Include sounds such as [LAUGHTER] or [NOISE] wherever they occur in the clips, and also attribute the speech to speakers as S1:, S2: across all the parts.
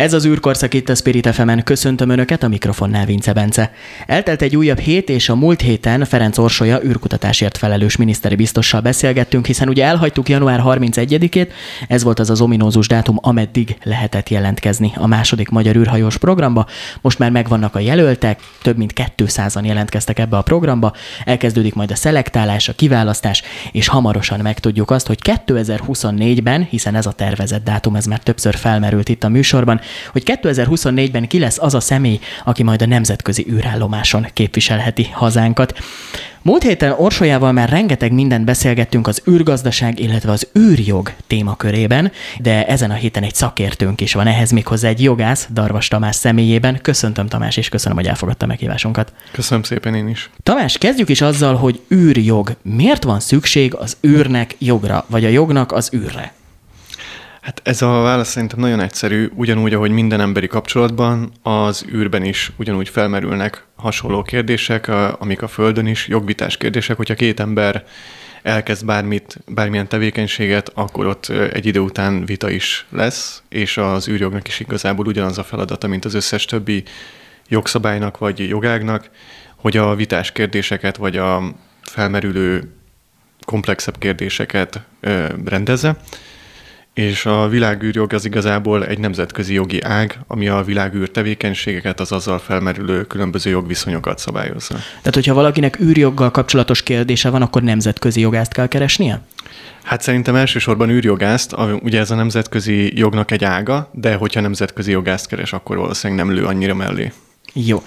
S1: Ez az űrkorszak itt a Spirit fm Köszöntöm Önöket, a mikrofonnál Vince Bence. Eltelt egy újabb hét, és a múlt héten Ferenc Orsolya űrkutatásért felelős miniszteri biztossal beszélgettünk, hiszen ugye elhagytuk január 31-ét, ez volt az az ominózus dátum, ameddig lehetett jelentkezni a második magyar űrhajós programba. Most már megvannak a jelöltek, több mint 200-an jelentkeztek ebbe a programba, elkezdődik majd a szelektálás, a kiválasztás, és hamarosan megtudjuk azt, hogy 2024-ben, hiszen ez a tervezett dátum, ez már többször felmerült itt a műsorban, hogy 2024-ben ki lesz az a személy, aki majd a nemzetközi űrállomáson képviselheti hazánkat. Múlt héten Orsolyával már rengeteg mindent beszélgettünk az űrgazdaság, illetve az űrjog témakörében, de ezen a héten egy szakértőnk is van ehhez méghozzá egy jogász, Darvas Tamás személyében. Köszöntöm Tamás, és köszönöm, hogy elfogadta meghívásunkat.
S2: Köszönöm szépen én is.
S1: Tamás, kezdjük is azzal, hogy űrjog. Miért van szükség az űrnek jogra, vagy a jognak az űrre?
S2: Hát ez a válasz szerintem nagyon egyszerű, ugyanúgy, ahogy minden emberi kapcsolatban, az űrben is ugyanúgy felmerülnek hasonló kérdések, amik a Földön is, jogvitás kérdések, hogyha két ember elkezd bármit, bármilyen tevékenységet, akkor ott egy idő után vita is lesz, és az űrjognak is igazából ugyanaz a feladata, mint az összes többi jogszabálynak vagy jogágnak, hogy a vitás kérdéseket, vagy a felmerülő komplexebb kérdéseket rendezze és a világűrjog az igazából egy nemzetközi jogi ág, ami a világűr tevékenységeket, az azzal felmerülő különböző jogviszonyokat szabályozza.
S1: Tehát, hogyha valakinek űrjoggal kapcsolatos kérdése van, akkor nemzetközi jogást kell keresnie?
S2: Hát szerintem elsősorban űrjogászt, ugye ez a nemzetközi jognak egy ága, de hogyha nemzetközi jogást keres, akkor valószínűleg nem lő annyira mellé.
S1: Jó.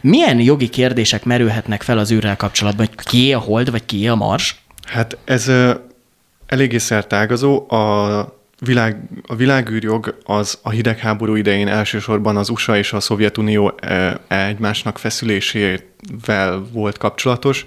S1: Milyen jogi kérdések merülhetnek fel az űrrel kapcsolatban? Hogy ki a hold, vagy ki a mars?
S2: Hát ez eléggé szertágazó. A világ, a világűrjog az a hidegháború idején elsősorban az USA és a Szovjetunió e, egymásnak feszülésével volt kapcsolatos.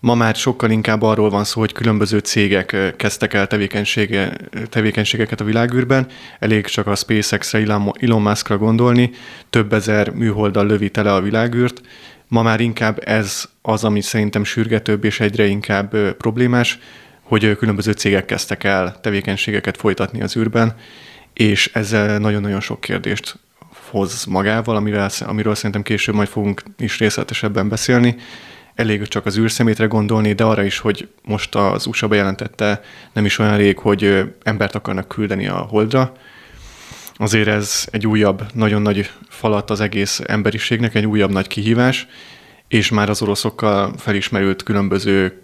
S2: Ma már sokkal inkább arról van szó, hogy különböző cégek e, kezdtek el tevékenysége, tevékenységeket a világűrben. Elég csak a SpaceX-re, Elon Musk-ra gondolni. Több ezer műholddal lövi tele a világűrt. Ma már inkább ez az, ami szerintem sürgetőbb és egyre inkább e, problémás, hogy különböző cégek kezdtek el tevékenységeket folytatni az űrben, és ezzel nagyon-nagyon sok kérdést hoz magával, amivel, amiről szerintem később majd fogunk is részletesebben beszélni. Elég csak az űrszemétre gondolni, de arra is, hogy most az USA bejelentette nem is olyan rég, hogy embert akarnak küldeni a Holdra. Azért ez egy újabb, nagyon nagy falat az egész emberiségnek, egy újabb nagy kihívás, és már az oroszokkal felismerült különböző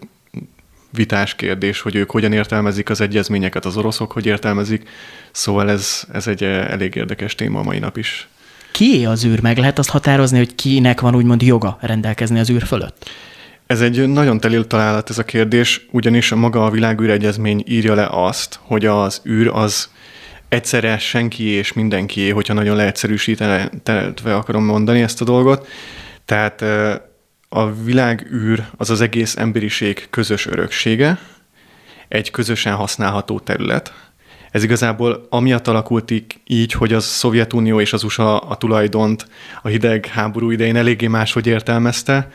S2: vitás kérdés, hogy ők hogyan értelmezik az egyezményeket, az oroszok hogy értelmezik, szóval ez, ez egy eh, elég érdekes téma a mai nap is.
S1: Ki az űr? Meg lehet azt határozni, hogy kinek van úgymond joga rendelkezni az űr fölött?
S2: Ez egy nagyon telil találat ez a kérdés, ugyanis a maga a világűregyezmény írja le azt, hogy az űr az egyszerre senki és mindenkié, hogyha nagyon leegyszerűsítve akarom mondani ezt a dolgot. Tehát eh, a világűr az az egész emberiség közös öröksége, egy közösen használható terület. Ez igazából amiatt alakult így, hogy a Szovjetunió és az USA a tulajdont a hideg háború idején eléggé máshogy értelmezte,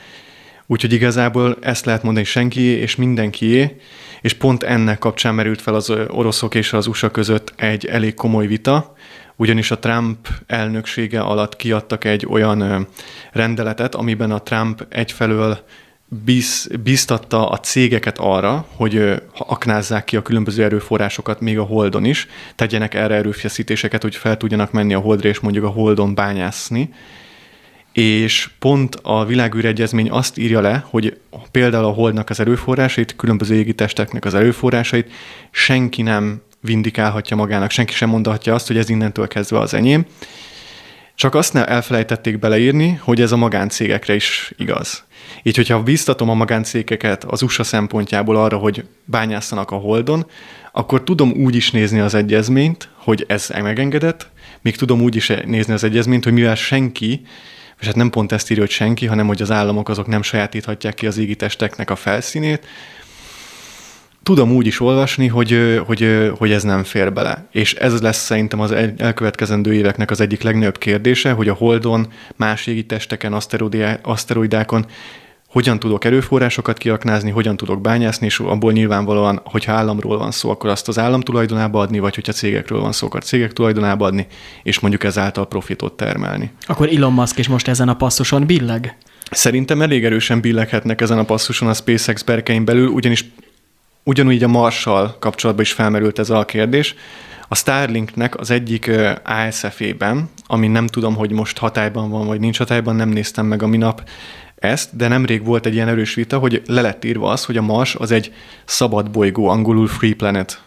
S2: úgyhogy igazából ezt lehet mondani senki és mindenkié, és pont ennek kapcsán merült fel az oroszok és az USA között egy elég komoly vita, ugyanis a Trump elnöksége alatt kiadtak egy olyan rendeletet, amiben a Trump egyfelől biz, biztatta a cégeket arra, hogy aknázzák ki a különböző erőforrásokat még a Holdon is, tegyenek erre erőfeszítéseket, hogy fel tudjanak menni a Holdra és mondjuk a Holdon bányászni. És pont a világűregyezmény azt írja le, hogy például a Holdnak az erőforrásait, különböző égitesteknek az erőforrásait senki nem vindikálhatja magának, senki sem mondhatja azt, hogy ez innentől kezdve az enyém. Csak azt ne elfelejtették beleírni, hogy ez a magáncégekre is igaz. Így, hogyha biztatom a magáncégeket az USA szempontjából arra, hogy bányászanak a Holdon, akkor tudom úgy is nézni az egyezményt, hogy ez megengedett, még tudom úgy is nézni az egyezményt, hogy mivel senki, és hát nem pont ezt írja, hogy senki, hanem hogy az államok azok nem sajátíthatják ki az égitesteknek a felszínét, tudom úgy is olvasni, hogy, hogy, hogy ez nem fér bele. És ez lesz szerintem az elkövetkezendő éveknek az egyik legnagyobb kérdése, hogy a Holdon, más égi testeken, aszteroidákon hogyan tudok erőforrásokat kiaknázni, hogyan tudok bányászni, és abból nyilvánvalóan, hogyha államról van szó, akkor azt az állam tulajdonába adni, vagy hogyha cégekről van szó, akkor cégek tulajdonába adni, és mondjuk ezáltal profitot termelni.
S1: Akkor Elon Musk is most ezen a passzuson billeg?
S2: Szerintem elég erősen billeghetnek ezen a passzuson a SpaceX berkein belül, ugyanis ugyanúgy a Marshall kapcsolatban is felmerült ez a kérdés. A Starlinknek az egyik ASF-ében, ami nem tudom, hogy most hatályban van, vagy nincs hatályban, nem néztem meg a minap ezt, de nemrég volt egy ilyen erős vita, hogy le lett írva az, hogy a Mars az egy szabad bolygó, angolul free planet.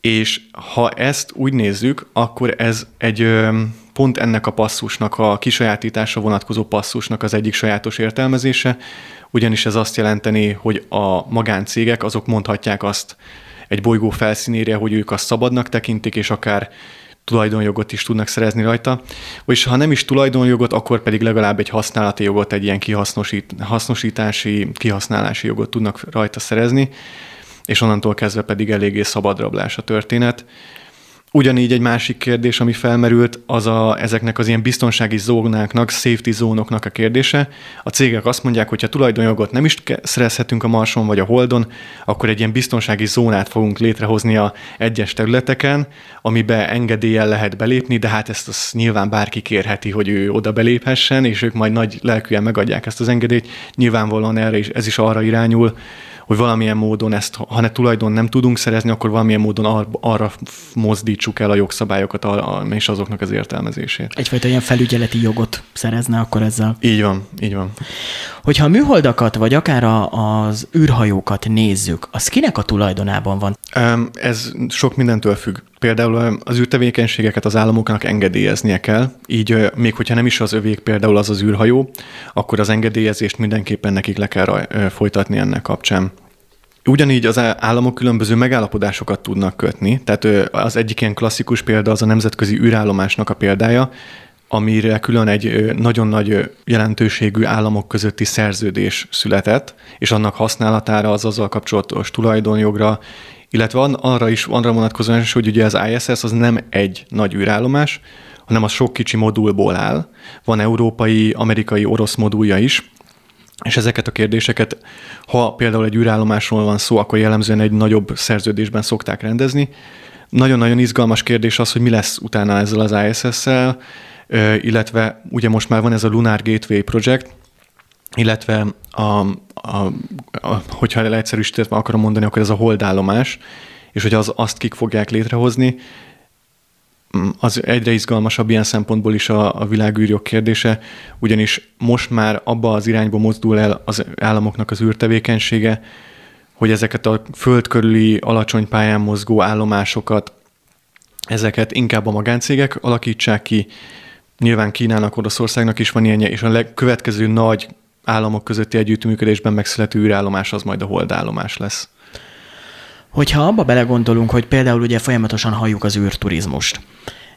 S2: És ha ezt úgy nézzük, akkor ez egy pont ennek a passzusnak, a kisajátítása vonatkozó passzusnak az egyik sajátos értelmezése, ugyanis ez azt jelenteni, hogy a magáncégek azok mondhatják azt egy bolygó felszínére, hogy ők azt szabadnak tekintik, és akár tulajdonjogot is tudnak szerezni rajta. Vagyis ha nem is tulajdonjogot, akkor pedig legalább egy használati jogot, egy ilyen kihasznosít, hasznosítási, kihasználási jogot tudnak rajta szerezni, és onnantól kezdve pedig eléggé szabadrablás a történet. Ugyanígy egy másik kérdés, ami felmerült, az a, ezeknek az ilyen biztonsági zónáknak, safety zónoknak a kérdése. A cégek azt mondják, hogy ha tulajdonjogot nem is szerezhetünk a Marson vagy a Holdon, akkor egy ilyen biztonsági zónát fogunk létrehozni a egyes területeken, amibe engedéllyel lehet belépni, de hát ezt az nyilván bárki kérheti, hogy ő oda beléphessen, és ők majd nagy lelkűen megadják ezt az engedélyt. Nyilvánvalóan erre is, ez is arra irányul, hogy valamilyen módon ezt, ha ne tulajdon nem tudunk szerezni, akkor valamilyen módon ar- arra mozdítsuk el a jogszabályokat és azoknak az értelmezését.
S1: Egyfajta ilyen felügyeleti jogot szerezne akkor ezzel.
S2: Így van, így van.
S1: Hogyha a műholdakat, vagy akár a, az űrhajókat nézzük, az kinek a tulajdonában van?
S2: Ez sok mindentől függ. Például az űrtevékenységeket az államoknak engedélyeznie kell, így még hogyha nem is az övék például az az űrhajó, akkor az engedélyezést mindenképpen nekik le kell folytatni ennek kapcsán. Ugyanígy az államok különböző megállapodásokat tudnak kötni, tehát az egyik ilyen klasszikus példa az a nemzetközi űrállomásnak a példája, amire külön egy nagyon nagy jelentőségű államok közötti szerződés született, és annak használatára az azzal kapcsolatos tulajdonjogra, illetve arra is, arra vonatkozóan is, hogy ugye az ISS az nem egy nagy űrállomás, hanem az sok kicsi modulból áll. Van európai, amerikai, orosz modulja is, és ezeket a kérdéseket, ha például egy űrállomásról van szó, akkor jellemzően egy nagyobb szerződésben szokták rendezni. Nagyon-nagyon izgalmas kérdés az, hogy mi lesz utána ezzel az ISS-szel, illetve ugye most már van ez a Lunar Gateway Project, illetve a, a, a, hogyha leegyszerűsítve akarom mondani, akkor ez a holdállomás, és hogy az, azt kik fogják létrehozni, az egyre izgalmasabb ilyen szempontból is a, a világűrjog kérdése, ugyanis most már abba az irányba mozdul el az államoknak az űrtevékenysége, hogy ezeket a föld körüli alacsony pályán mozgó állomásokat, ezeket inkább a magáncégek alakítsák ki, Nyilván Kínának, Oroszországnak is van ilyenje, és a legkövetkező nagy államok közötti együttműködésben megszülető űrállomás az majd a holdállomás lesz.
S1: Hogyha abba belegondolunk, hogy például ugye folyamatosan halljuk az űrturizmust,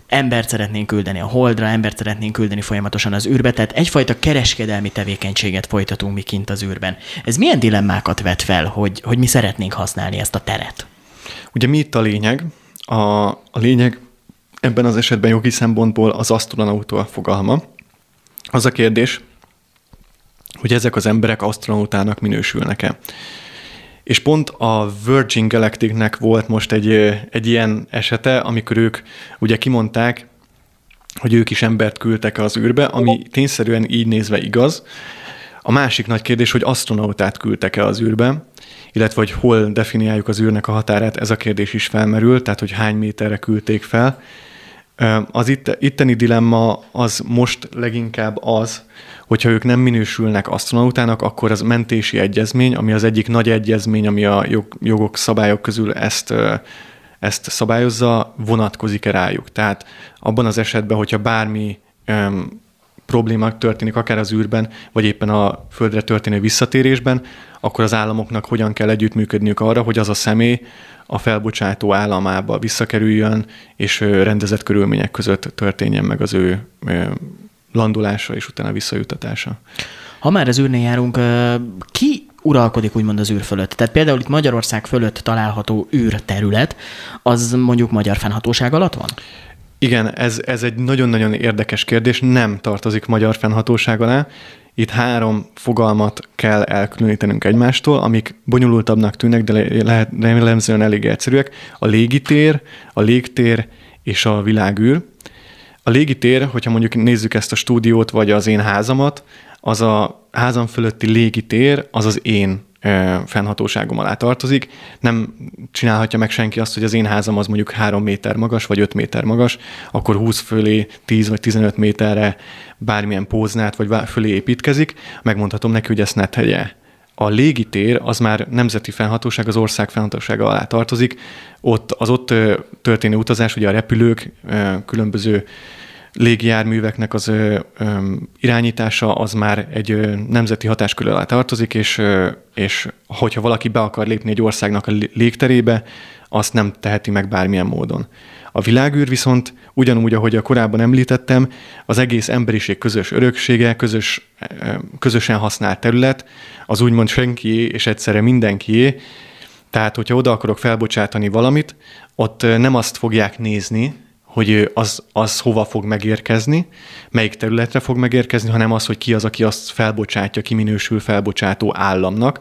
S1: embert szeretnénk küldeni a holdra, embert szeretnénk küldeni folyamatosan az űrbe, tehát egyfajta kereskedelmi tevékenységet folytatunk mi kint az űrben. Ez milyen dilemmákat vet fel, hogy, hogy mi szeretnénk használni ezt a teret?
S2: Ugye mi itt a lényeg? A, a lényeg ebben az esetben jogi szempontból az asztronauta fogalma. Az a kérdés, hogy ezek az emberek asztronautának minősülnek-e. És pont a Virgin Galacticnek volt most egy, egy ilyen esete, amikor ők ugye kimondták, hogy ők is embert küldtek az űrbe, ami tényszerűen így nézve igaz. A másik nagy kérdés, hogy asztronautát küldtek-e az űrbe, illetve hogy hol definiáljuk az űrnek a határát, ez a kérdés is felmerül, tehát hogy hány méterre küldték fel. Az itt, itteni dilemma az most leginkább az, hogyha ők nem minősülnek asztronautának, akkor az mentési egyezmény, ami az egyik nagy egyezmény, ami a jog, jogok, szabályok közül ezt, ezt szabályozza, vonatkozik-e rájuk. Tehát abban az esetben, hogyha bármi um, probléma történik akár az űrben, vagy éppen a földre történő visszatérésben, akkor az államoknak hogyan kell együttműködniük arra, hogy az a személy a felbocsátó államába visszakerüljön, és rendezett körülmények között történjen meg az ő landolása és utána visszajutatása.
S1: Ha már az űrnél járunk, ki uralkodik úgymond az űr fölött. Tehát például itt Magyarország fölött található űrterület, az mondjuk magyar fennhatóság alatt van?
S2: Igen, ez, ez egy nagyon-nagyon érdekes kérdés, nem tartozik magyar fennhatóság alá. Itt három fogalmat kell elkülönítenünk egymástól, amik bonyolultabbnak tűnnek, de lehet jellemzően elég egyszerűek. A légitér, a légtér és a világűr. A légitér, hogyha mondjuk nézzük ezt a stúdiót, vagy az én házamat, az a házam fölötti légitér, az az én fennhatóságom alá tartozik. Nem csinálhatja meg senki azt, hogy az én házam az mondjuk 3 méter magas, vagy 5 méter magas, akkor 20 fölé, 10 vagy 15 méterre bármilyen póznát, vagy fölé építkezik, megmondhatom neki, hogy ezt ne tegye. A légitér az már nemzeti fennhatóság, az ország fennhatósága alá tartozik. Ott az ott történő utazás, ugye a repülők, különböző légijárműveknek az ö, ö, irányítása az már egy ö, nemzeti hatáskör alá tartozik, és, ö, és hogyha valaki be akar lépni egy országnak a légterébe, azt nem teheti meg bármilyen módon. A világűr viszont ugyanúgy, ahogy a korábban említettem, az egész emberiség közös öröksége, közös, közösen használt terület, az úgymond senkié és egyszerre mindenkié, tehát, hogyha oda akarok felbocsátani valamit, ott nem azt fogják nézni, hogy az, az hova fog megérkezni, melyik területre fog megérkezni, hanem az, hogy ki az, aki azt felbocsátja, ki minősül felbocsátó államnak,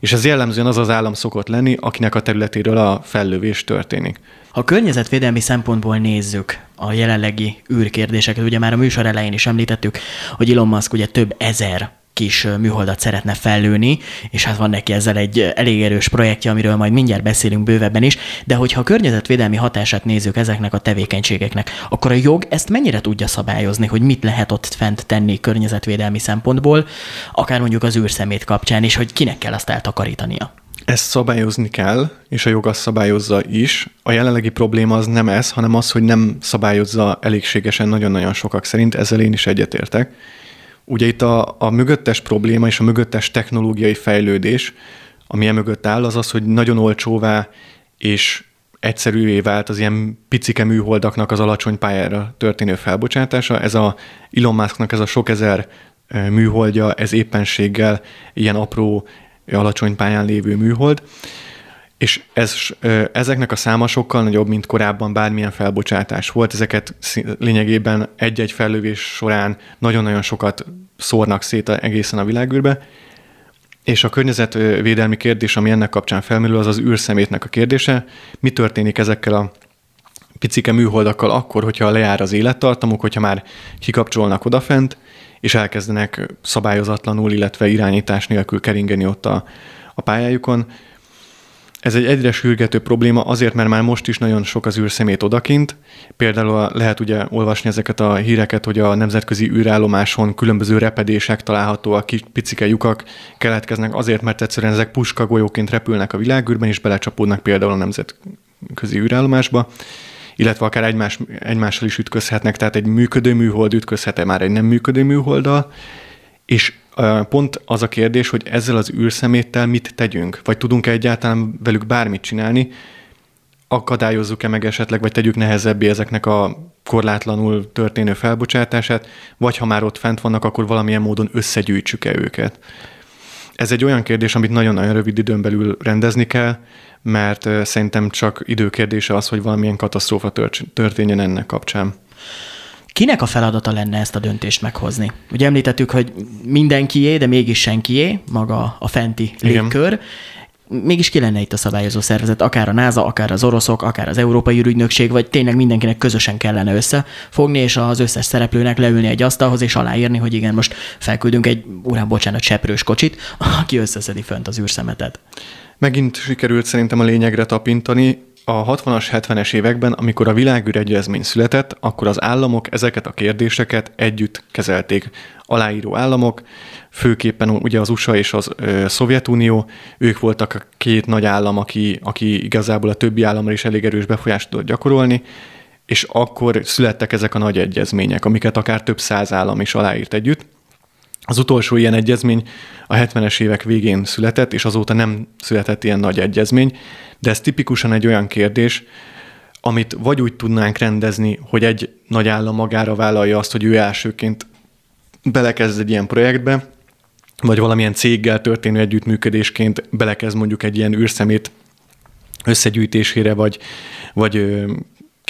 S2: és ez jellemzően az az állam szokott lenni, akinek a területéről a fellövés történik.
S1: Ha környezetvédelmi szempontból nézzük a jelenlegi űrkérdéseket, ugye már a műsor elején is említettük, hogy Elon Musk ugye több ezer kis műholdat szeretne fellőni, és hát van neki ezzel egy elég erős projektje, amiről majd mindjárt beszélünk bővebben is, de hogyha a környezetvédelmi hatását nézzük ezeknek a tevékenységeknek, akkor a jog ezt mennyire tudja szabályozni, hogy mit lehet ott fent tenni környezetvédelmi szempontból, akár mondjuk az űrszemét kapcsán, és hogy kinek kell azt eltakarítania?
S2: Ezt szabályozni kell, és a jog azt szabályozza is. A jelenlegi probléma az nem ez, hanem az, hogy nem szabályozza elégségesen nagyon-nagyon sokak szerint, ezzel én is egyetértek. Ugye itt a, a mögöttes probléma és a mögöttes technológiai fejlődés, ami e mögött áll, az az, hogy nagyon olcsóvá és egyszerűvé vált az ilyen picike műholdaknak az alacsony pályára történő felbocsátása. Ez a Elon Musknak ez a sok ezer műholdja, ez éppenséggel ilyen apró, alacsony pályán lévő műhold és ez, ezeknek a száma sokkal nagyobb, mint korábban bármilyen felbocsátás volt. Ezeket lényegében egy-egy fellövés során nagyon-nagyon sokat szórnak szét egészen a világűrbe, és a környezetvédelmi kérdés, ami ennek kapcsán felmerül, az az űrszemétnek a kérdése. Mi történik ezekkel a picike műholdakkal akkor, hogyha lejár az élettartamuk, hogyha már kikapcsolnak odafent, és elkezdenek szabályozatlanul, illetve irányítás nélkül keringeni ott a, a pályájukon ez egy egyre sürgető probléma azért, mert már most is nagyon sok az űrszemét odakint. Például lehet ugye olvasni ezeket a híreket, hogy a nemzetközi űrállomáson különböző repedések találhatóak, kis picike lyukak keletkeznek azért, mert egyszerűen ezek puskagolyóként repülnek a világűrben, és belecsapódnak például a nemzetközi űrállomásba illetve akár egymás, egymással is ütközhetnek, tehát egy működő műhold ütközhet-e már egy nem működő műholddal, és pont az a kérdés, hogy ezzel az űrszeméttel mit tegyünk, vagy tudunk-e egyáltalán velük bármit csinálni, akadályozzuk-e meg esetleg, vagy tegyük nehezebbé ezeknek a korlátlanul történő felbocsátását, vagy ha már ott fent vannak, akkor valamilyen módon összegyűjtsük-e őket. Ez egy olyan kérdés, amit nagyon-nagyon rövid időn belül rendezni kell, mert szerintem csak időkérdése az, hogy valamilyen katasztrófa történjen ennek kapcsán.
S1: Kinek a feladata lenne ezt a döntést meghozni? Ugye említettük, hogy mindenkié, de mégis senkié, maga a fenti légkör. Igen. Mégis ki lenne itt a szabályozó szervezet, akár a NASA, akár az oroszok, akár az Európai Ürügynökség, vagy tényleg mindenkinek közösen kellene összefogni, és az összes szereplőnek leülni egy asztalhoz, és aláírni, hogy igen, most felküldünk egy, urán, bocsánat, seprős kocsit, [LAUGHS] aki összeszedi fönt az űrszemetet.
S2: Megint sikerült szerintem a lényegre tapintani a 60-as, 70-es években, amikor a világűregyezmény született, akkor az államok ezeket a kérdéseket együtt kezelték. Aláíró államok, főképpen ugye az USA és az ö, Szovjetunió, ők voltak a két nagy állam, aki, aki igazából a többi államra is elég erős befolyást tudott gyakorolni, és akkor születtek ezek a nagy egyezmények, amiket akár több száz állam is aláírt együtt. Az utolsó ilyen egyezmény a 70-es évek végén született, és azóta nem született ilyen nagy egyezmény, de ez tipikusan egy olyan kérdés, amit vagy úgy tudnánk rendezni, hogy egy nagy állam magára vállalja azt, hogy ő elsőként belekezd egy ilyen projektbe, vagy valamilyen céggel történő együttműködésként belekezd mondjuk egy ilyen űrszemét összegyűjtésére, vagy, vagy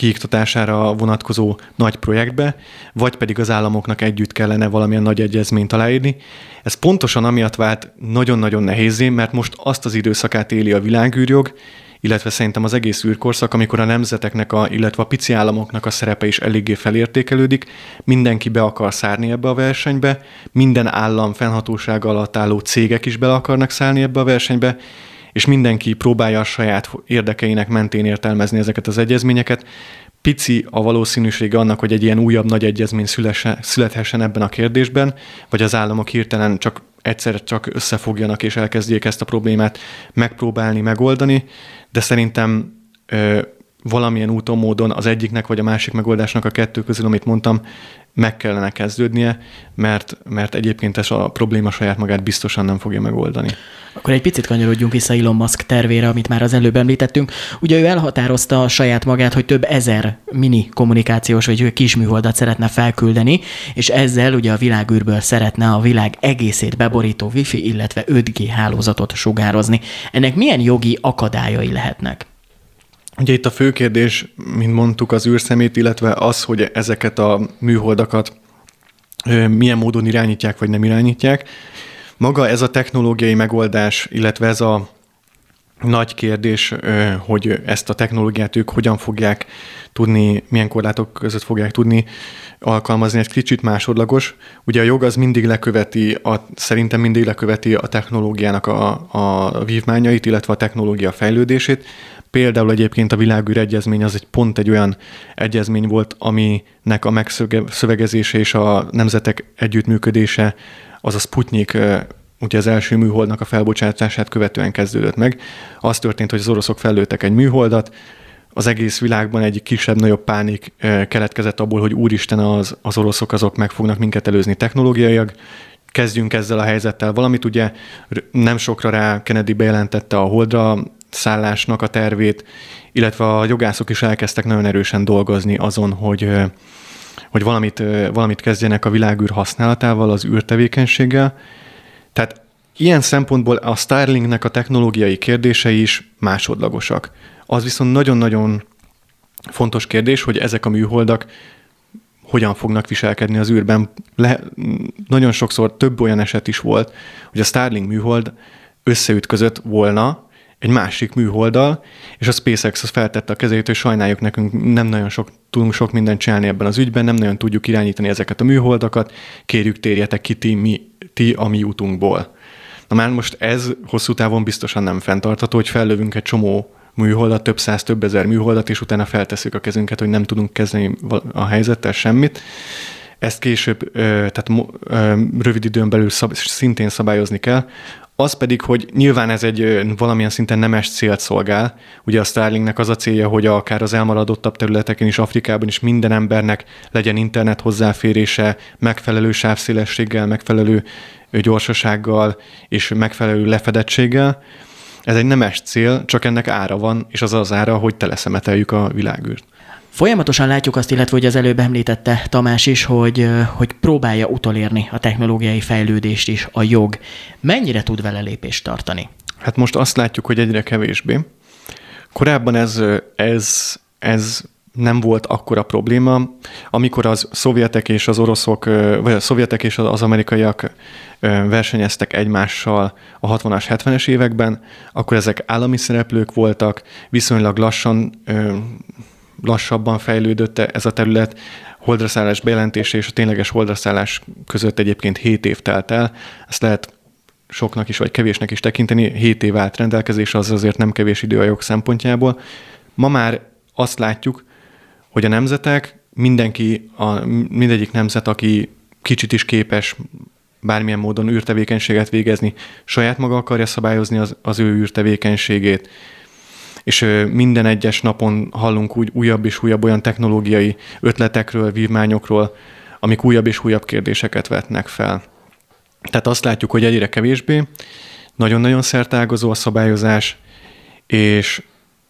S2: kiiktatására vonatkozó nagy projektbe, vagy pedig az államoknak együtt kellene valamilyen nagy egyezményt aláírni. Ez pontosan amiatt vált nagyon-nagyon nehézé, mert most azt az időszakát éli a világűrjog, illetve szerintem az egész űrkorszak, amikor a nemzeteknek, a, illetve a pici államoknak a szerepe is eléggé felértékelődik, mindenki be akar szárni ebbe a versenybe, minden állam fennhatóság alatt álló cégek is be akarnak szállni ebbe a versenybe, és mindenki próbálja a saját érdekeinek mentén értelmezni ezeket az egyezményeket. Pici a valószínűsége annak, hogy egy ilyen újabb nagy egyezmény szülesse, születhessen ebben a kérdésben, vagy az államok hirtelen csak egyszer csak összefogjanak és elkezdjék ezt a problémát megpróbálni, megoldani, de szerintem valamilyen úton, módon az egyiknek vagy a másik megoldásnak a kettő közül, amit mondtam, meg kellene kezdődnie, mert, mert egyébként ez a probléma saját magát biztosan nem fogja megoldani.
S1: Akkor egy picit kanyarodjunk vissza Elon Musk tervére, amit már az előbb említettünk. Ugye ő elhatározta a saját magát, hogy több ezer mini kommunikációs vagy kisműholdat szeretne felküldeni, és ezzel ugye a világűrből szeretne a világ egészét beborító Wi-Fi, illetve 5G hálózatot sugározni. Ennek milyen jogi akadályai lehetnek?
S2: Ugye itt a fő kérdés, mint mondtuk, az űrszemét, illetve az, hogy ezeket a műholdakat milyen módon irányítják, vagy nem irányítják. Maga ez a technológiai megoldás, illetve ez a nagy kérdés, hogy ezt a technológiát ők hogyan fogják tudni, milyen korlátok között fogják tudni alkalmazni, egy kicsit másodlagos. Ugye a jog az mindig leköveti, a, szerintem mindig leköveti a technológiának a, a vívmányait, illetve a technológia fejlődését. Például egyébként a világűr egyezmény az egy pont egy olyan egyezmény volt, aminek a megszövegezése és a nemzetek együttműködése az a Sputnik ugye az első műholdnak a felbocsátását követően kezdődött meg. Az történt, hogy az oroszok fellőttek egy műholdat, az egész világban egy kisebb-nagyobb pánik keletkezett abból, hogy úristen az, az oroszok azok meg fognak minket előzni technológiaiak, kezdjünk ezzel a helyzettel valamit. Ugye nem sokra rá Kennedy bejelentette a holdra szállásnak a tervét, illetve a jogászok is elkezdtek nagyon erősen dolgozni azon, hogy hogy valamit, valamit kezdjenek a világűr használatával, az űrtevékenységgel. Tehát ilyen szempontból a Starlinknek a technológiai kérdései is másodlagosak. Az viszont nagyon-nagyon fontos kérdés, hogy ezek a műholdak hogyan fognak viselkedni az űrben. Le, nagyon sokszor több olyan eset is volt, hogy a Starlink műhold összeütközött volna egy másik műholddal, és a SpaceX az feltette a kezét, hogy sajnáljuk nekünk, nem nagyon sok, tudunk sok mindent csinálni ebben az ügyben, nem nagyon tudjuk irányítani ezeket a műholdakat, kérjük térjetek ki ti, mi, ti a mi útunkból. Na már most ez hosszú távon biztosan nem fenntartható, hogy fellövünk egy csomó műholdat, több száz, több ezer műholdat, és utána feltesszük a kezünket, hogy nem tudunk kezdeni a helyzettel semmit. Ezt később, tehát rövid időn belül szab, szintén szabályozni kell. Az pedig, hogy nyilván ez egy valamilyen szinten nemes célt szolgál. Ugye a Starlinknek az a célja, hogy akár az elmaradottabb területeken is, Afrikában is minden embernek legyen internet hozzáférése, megfelelő sávszélességgel, megfelelő gyorsasággal és megfelelő lefedettséggel. Ez egy nemes cél, csak ennek ára van, és az az ára, hogy teleszemeteljük a világűrt.
S1: Folyamatosan látjuk azt, illetve hogy az előbb említette Tamás is, hogy, hogy próbálja utolérni a technológiai fejlődést is a jog. Mennyire tud vele lépést tartani?
S2: Hát most azt látjuk, hogy egyre kevésbé. Korábban ez, ez, ez nem volt akkora probléma. Amikor az szovjetek és az oroszok, vagy a szovjetek és az amerikaiak versenyeztek egymással a 60-as, 70-es években, akkor ezek állami szereplők voltak, viszonylag lassan lassabban fejlődött ez a terület, holdraszállás bejelentése és a tényleges holdraszállás között egyébként 7 év telt el. Ezt lehet soknak is, vagy kevésnek is tekinteni. 7 év állt rendelkezésre, az azért nem kevés idő a jog szempontjából. Ma már azt látjuk, hogy a nemzetek, mindenki, a, mindegyik nemzet, aki kicsit is képes bármilyen módon űrtevékenységet végezni, saját maga akarja szabályozni az, az ő űrtevékenységét, és minden egyes napon hallunk úgy újabb és újabb olyan technológiai ötletekről, vívmányokról, amik újabb és újabb kérdéseket vetnek fel. Tehát azt látjuk, hogy egyre kevésbé, nagyon-nagyon szertágazó a szabályozás, és,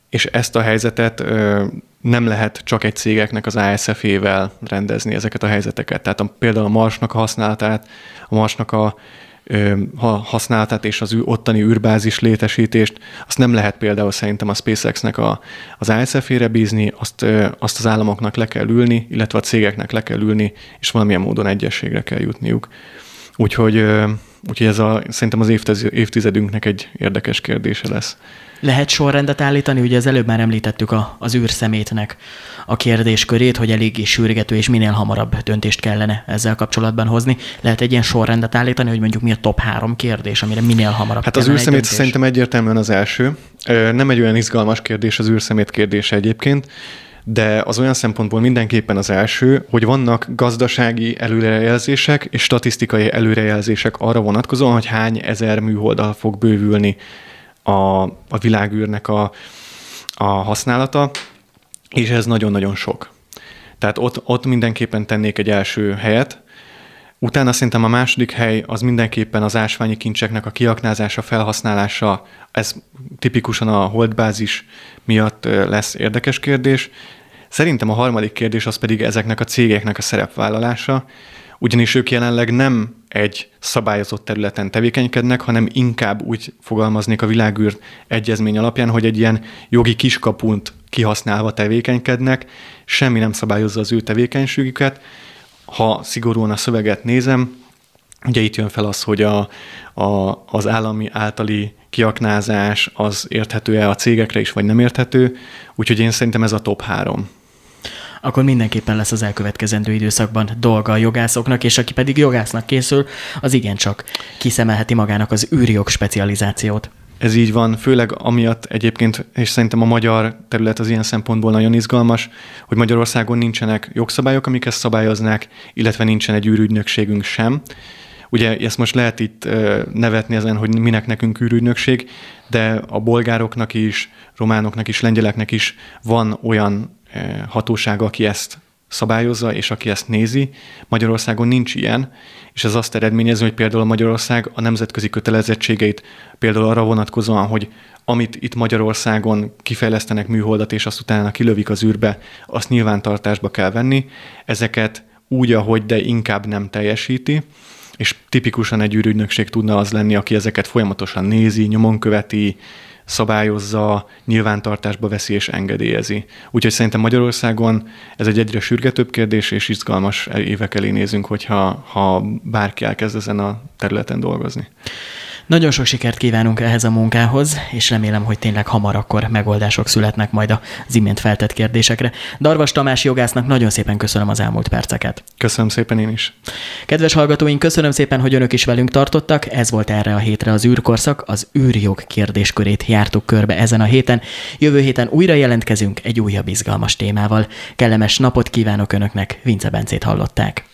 S2: és ezt a helyzetet ö, nem lehet csak egy cégeknek az ASF-ével rendezni ezeket a helyzeteket. Tehát a, például a marsnak a használatát, a marsnak a használatát és az ottani űrbázis létesítést, azt nem lehet például szerintem a SpaceX-nek a, az ISF-ére bízni, azt, azt az államoknak le kell ülni, illetve a cégeknek le kell ülni, és valamilyen módon egyességre kell jutniuk. Úgyhogy, úgyhogy ez a, szerintem az évtizedünknek egy érdekes kérdése lesz.
S1: Lehet sorrendet állítani? Ugye az előbb már említettük a, az űrszemétnek a kérdéskörét, hogy eléggé sürgető és minél hamarabb döntést kellene ezzel kapcsolatban hozni. Lehet egy ilyen sorrendet állítani, hogy mondjuk mi a top három kérdés, amire minél hamarabb
S2: Hát az űrszemét szerintem egyértelműen az első. Nem egy olyan izgalmas kérdés az űrszemét kérdése egyébként, de az olyan szempontból mindenképpen az első, hogy vannak gazdasági előrejelzések és statisztikai előrejelzések arra vonatkozóan, hogy hány ezer műholdal fog bővülni a, a világűrnek a, a használata, és ez nagyon-nagyon sok. Tehát ott, ott mindenképpen tennék egy első helyet. Utána szerintem a második hely az mindenképpen az ásványi kincseknek a kiaknázása, felhasználása. Ez tipikusan a holdbázis miatt lesz érdekes kérdés. Szerintem a harmadik kérdés az pedig ezeknek a cégeknek a szerepvállalása, ugyanis ők jelenleg nem egy szabályozott területen tevékenykednek, hanem inkább úgy fogalmaznék a világűr egyezmény alapján, hogy egy ilyen jogi kiskapunt kihasználva tevékenykednek, semmi nem szabályozza az ő tevékenységüket. Ha szigorúan a szöveget nézem, ugye itt jön fel az, hogy a, a, az állami általi kiaknázás az érthető-e a cégekre is, vagy nem érthető, úgyhogy én szerintem ez a top három
S1: akkor mindenképpen lesz az elkövetkezendő időszakban dolga a jogászoknak, és aki pedig jogásznak készül, az igencsak kiszemelheti magának az űrjog specializációt.
S2: Ez így van, főleg amiatt egyébként, és szerintem a magyar terület az ilyen szempontból nagyon izgalmas, hogy Magyarországon nincsenek jogszabályok, amik ezt szabályoznák, illetve nincsen egy űrügynökségünk sem. Ugye ezt most lehet itt nevetni ezen, hogy minek nekünk űrügynökség, de a bolgároknak is, románoknak is, lengyeleknek is van olyan hatósága, aki ezt szabályozza, és aki ezt nézi. Magyarországon nincs ilyen, és ez azt eredményezi, hogy például Magyarország a nemzetközi kötelezettségeit például arra vonatkozóan, hogy amit itt Magyarországon kifejlesztenek műholdat, és azt utána kilövik az űrbe, azt nyilvántartásba kell venni. Ezeket úgy, ahogy, de inkább nem teljesíti, és tipikusan egy űrügynökség tudna az lenni, aki ezeket folyamatosan nézi, nyomon követi, szabályozza, nyilvántartásba veszi és engedélyezi. Úgyhogy szerintem Magyarországon ez egy egyre sürgetőbb kérdés, és izgalmas évek elé nézünk, hogyha ha bárki elkezd ezen a területen dolgozni.
S1: Nagyon sok sikert kívánunk ehhez a munkához, és remélem, hogy tényleg hamar akkor megoldások születnek majd az imént feltett kérdésekre. Darvas Tamás jogásznak nagyon szépen köszönöm az elmúlt perceket.
S2: Köszönöm szépen én is.
S1: Kedves hallgatóink, köszönöm szépen, hogy önök is velünk tartottak. Ez volt erre a hétre az űrkorszak, az űrjog kérdéskörét jártuk körbe ezen a héten. Jövő héten újra jelentkezünk egy újabb izgalmas témával. Kellemes napot kívánok önöknek, Vince Bencét hallották.